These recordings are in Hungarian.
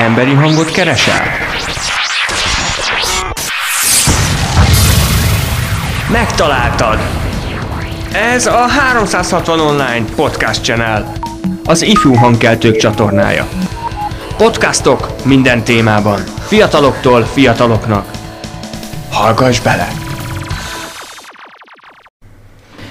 Emberi hangot keresel? Megtaláltad! Ez a 360 Online Podcast Channel, az ifjú hangkeltők csatornája. Podcastok minden témában, fiataloktól fiataloknak. Hallgass bele!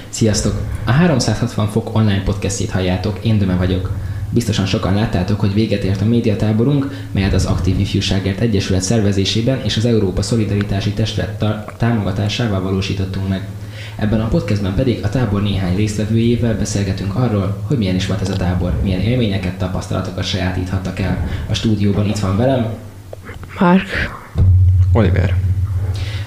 Sziasztok! A 360 fok online podcastjét halljátok, én Döme vagyok. Biztosan sokan láttátok, hogy véget ért a médiatáborunk, melyet az Aktív Ifjúságért Egyesület szervezésében és az Európa Szolidaritási Testület támogatásával valósítottunk meg. Ebben a podcastben pedig a tábor néhány résztvevőjével beszélgetünk arról, hogy milyen is volt ez a tábor, milyen élményeket, tapasztalatokat sajátíthattak el. A stúdióban itt van velem. Mark. Oliver.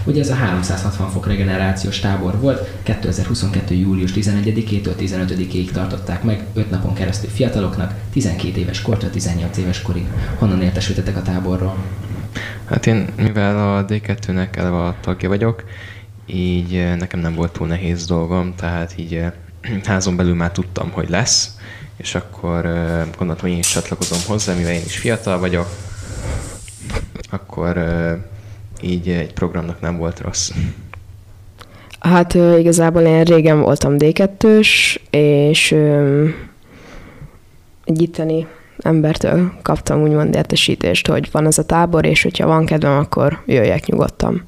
Ugye ez a 360 fok regenerációs tábor volt, 2022. július 11-től 15-ig tartották meg, 5 napon keresztül fiataloknak, 12 éves kortól 18 éves korig. Honnan értesültetek a táborról? Hát én, mivel a D2-nek eleve a tagja vagyok, így eh, nekem nem volt túl nehéz dolgom, tehát így eh, házon belül már tudtam, hogy lesz, és akkor eh, gondoltam, hogy én is csatlakozom hozzá, mivel én is fiatal vagyok, akkor így egy programnak nem volt rossz. Hát igazából én régen voltam D2-s, és egy itteni embertől kaptam úgymond értesítést, hogy van ez a tábor, és hogyha van kedvem, akkor jöjjek nyugodtan.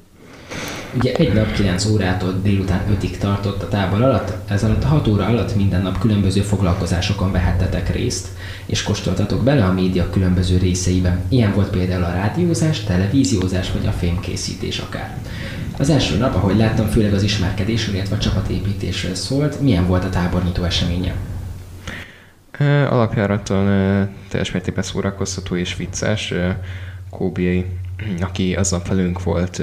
Ugye egy nap 9 órától délután 5-ig tartott a tábor alatt, ez alatt a 6 óra alatt minden nap különböző foglalkozásokon vehettetek részt, és kóstoltatok bele a média különböző részeiben. Ilyen volt például a rádiózás, televíziózás vagy a filmkészítés akár. Az első nap, ahogy láttam, főleg az ismerkedésről, illetve a csapatépítésről szólt. Milyen volt a tábornyitó eseménye? Alapjáraton teljes mértékben szórakoztató és vicces. Kóbi, aki azzal felünk volt,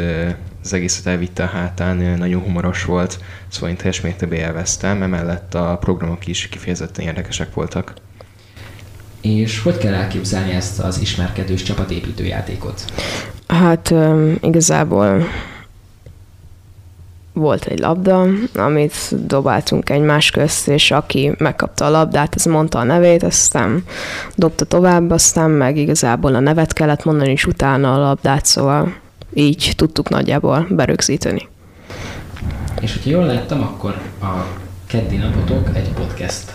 az egészet elvitte a hátán, nagyon humoros volt, szóval én teljes mértékben élveztem, emellett a programok is kifejezetten érdekesek voltak. És hogy kell elképzelni ezt az ismerkedős csapatépítő játékot? Hát um, igazából volt egy labda, amit dobáltunk egymás közt, és aki megkapta a labdát, az mondta a nevét, aztán dobta tovább, aztán meg igazából a nevet kellett mondani, és utána a labdát, szóval így tudtuk nagyjából berögzíteni. És hogyha jól láttam, akkor a keddi napotok egy podcast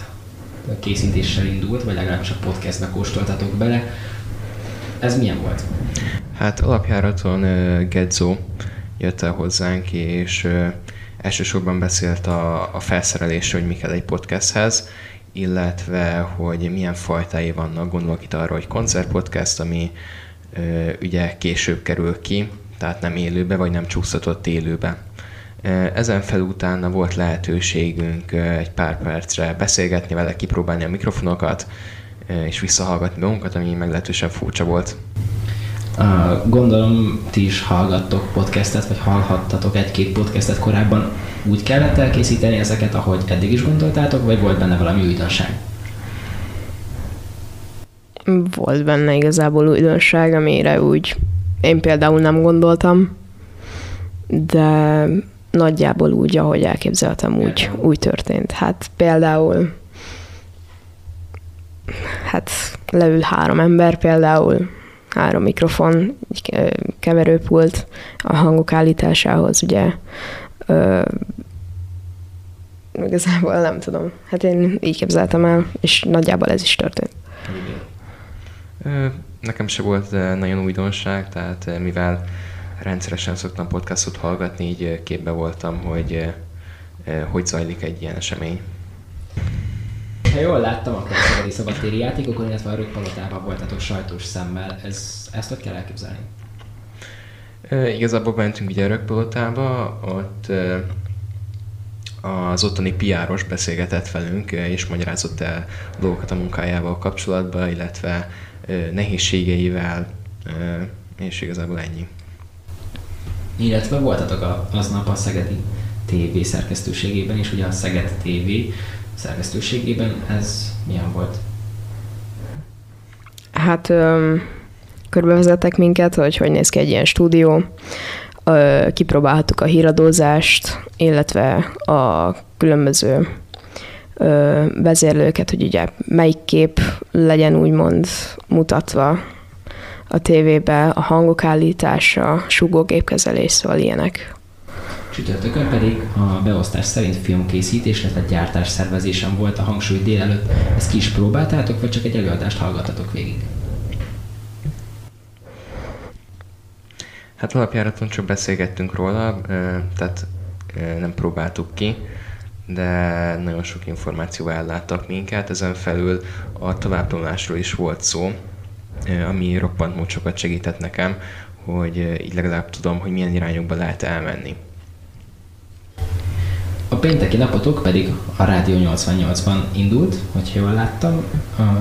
készítéssel indult, vagy legalábbis a podcastbe kóstoltatok bele. Ez milyen volt? Hát alapjáraton uh, Gedzo jött el hozzánk, és elsősorban beszélt a, a felszerelésről, hogy mi kell egy podcasthez, illetve hogy milyen fajtái vannak. Gondolok itt arra, hogy koncertpodcast, ami uh, ugye később kerül ki, tehát nem élőbe, vagy nem csúsztatott élőbe. Ezen fel utána volt lehetőségünk egy pár percre beszélgetni vele, kipróbálni a mikrofonokat, és visszahallgatni magunkat, ami meglehetősen furcsa volt. Gondolom, ti is hallgattok podcastet, vagy hallhattatok egy-két podcastet korábban. Úgy kellett elkészíteni ezeket, ahogy eddig is gondoltátok, vagy volt benne valami újdonság? Volt benne igazából újdonság, amire úgy én például nem gondoltam, de nagyjából úgy, ahogy elképzeltem, úgy, úgy történt. Hát például hát leül három ember például, három mikrofon, egy keverőpult a hangok állításához, ugye ö, igazából nem tudom. Hát én így képzeltem el, és nagyjából ez is történt. Nekem se volt nagyon újdonság, tehát mivel rendszeresen szoktam podcastot hallgatni, így képbe voltam, hogy hogy zajlik egy ilyen esemény. Ha jól láttam, akkor a Szegedi Szabadtéri játékokon, illetve a Rökpalotában voltatok sajtós szemmel. Ez, ezt hogy kell elképzelni? E, igazából mentünk ugye a Rökpalotába, ott e, az ottani piáros beszélgetett velünk, és magyarázott el dolgokat a munkájával kapcsolatban, illetve e, nehézségeivel, e, és igazából ennyi illetve voltatok aznap a Szegedi TV szerkesztőségében, és ugye a Szeged TV szerkesztőségében ez milyen volt? Hát öm, körbevezettek minket, hogy hogy néz ki egy ilyen stúdió, ö, kipróbálhattuk a híradózást, illetve a különböző ö, vezérlőket, hogy ugye melyik kép legyen úgymond mutatva a tévébe, a hangok állítása, sugógépkezelés, szóval ilyenek. Csütörtökön pedig a beosztás szerint filmkészítés, illetve gyártás szervezésen volt a hangsúly délelőtt. Ezt ki is próbáltátok, vagy csak egy előadást hallgatatok végig? Hát alapjáraton csak beszélgettünk róla, tehát nem próbáltuk ki, de nagyon sok információ elláttak minket. Ezen felül a továbbtanulásról is volt szó, ami roppant sokat segített nekem, hogy így legalább tudom, hogy milyen irányokba lehet elmenni. A pénteki napotok pedig a Rádió 88-ban indult, hogyha jól láttam.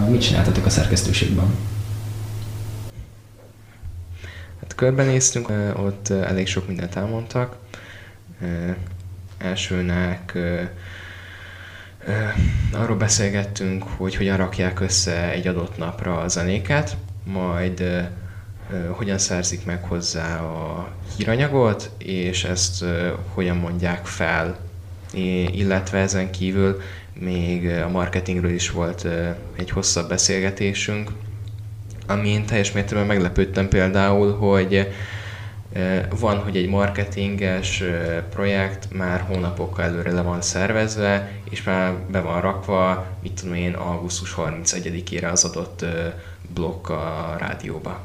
Mit csináltatok a szerkesztőségben? Hát körbenéztünk, ott elég sok mindent elmondtak. Elsőnek arról beszélgettünk, hogy hogyan rakják össze egy adott napra a zenéket, majd hogyan szerzik meg hozzá a híranyagot, és ezt hogyan mondják fel illetve ezen kívül még a marketingről is volt egy hosszabb beszélgetésünk, amin teljes mértékben meglepődtem például, hogy van, hogy egy marketinges projekt már hónapokkal előre le van szervezve, és már be van rakva, mit tudom én, augusztus 31-ére az adott blokk a rádióba.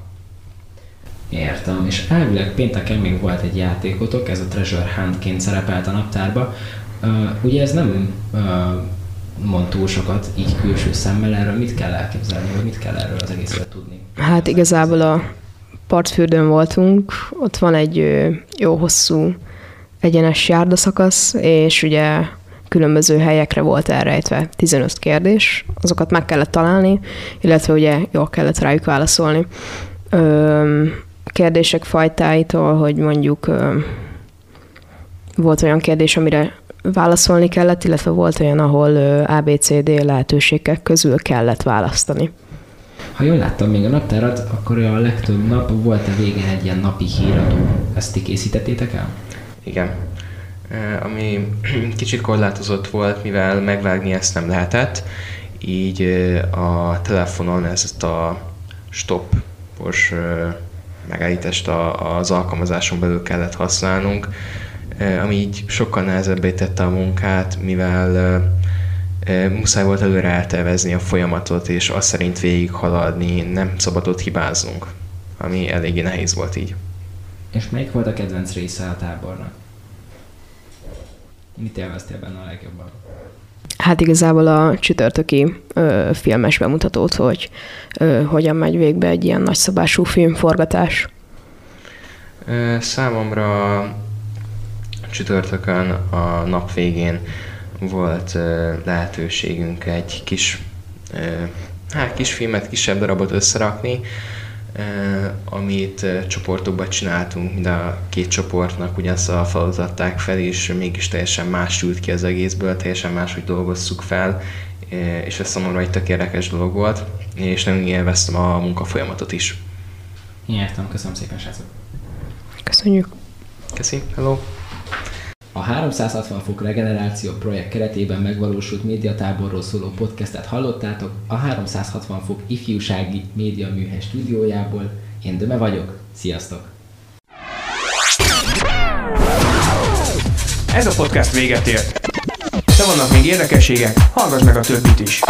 Értem, és elvileg pénteken még volt egy játékotok, ez a Treasure Huntként szerepelt a naptárba, ugye ez nem mond túl sokat így külső szemmel, erről mit kell elképzelni, vagy mit kell erről az egészről tudni? Hát igazából a partfürdőn voltunk, ott van egy jó hosszú egyenes járdaszakasz, és ugye különböző helyekre volt elrejtve 15 kérdés, azokat meg kellett találni, illetve ugye jól kellett rájuk válaszolni. Ö, kérdések fajtáitól, hogy mondjuk ö, volt olyan kérdés, amire válaszolni kellett, illetve volt olyan, ahol ABCD lehetőségek közül kellett választani. Ha jól láttam még a naptárat, akkor a legtöbb nap volt a végén egy ilyen napi híradó. Ezt ti készítettétek el? Igen. Ami kicsit korlátozott volt, mivel megvágni ezt nem lehetett, így a telefonon ezt a stopos megállítást az alkalmazáson belül kellett használnunk, ami így sokkal nehezebbé tette a munkát, mivel muszáj volt előre eltervezni a folyamatot, és azt szerint végighaladni, nem szabadott hibáznunk, ami eléggé nehéz volt így. És melyik volt a kedvenc része a tábornak? Mit élveztél benne a legjobban? Hát igazából a csütörtöki ö, filmes bemutatót, hogy ö, hogyan megy végbe egy ilyen nagyszabású filmforgatás. Számomra csütörtökön a nap végén volt lehetőségünk egy kis, hát kis filmet, kisebb darabot összerakni, amit csoportokban csináltunk, mind a két csoportnak ugyanazt a adták fel, és mégis teljesen más ült ki az egészből, teljesen máshogy dolgozzuk fel, és ez számomra egy tök érdekes dolog volt, és nagyon élveztem a munkafolyamatot is. Értem, köszönöm szépen, srácok. Köszönjük. Köszi, hello. A 360 fok regeneráció projekt keretében megvalósult médiatáborról szóló podcastet hallottátok a 360 fok ifjúsági média műhely stúdiójából. Én Döme vagyok, sziasztok! Ez a podcast véget ért. De vannak még érdekességek, hallgass meg a többit is.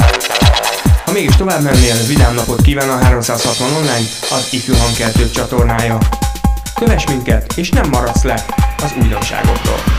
Ha mégis tovább mennél, vidám napot kíván a 360 online, az Ifjú Hangkeltők csatornája. Kövess minket, és nem maradsz le az újdonságoktól.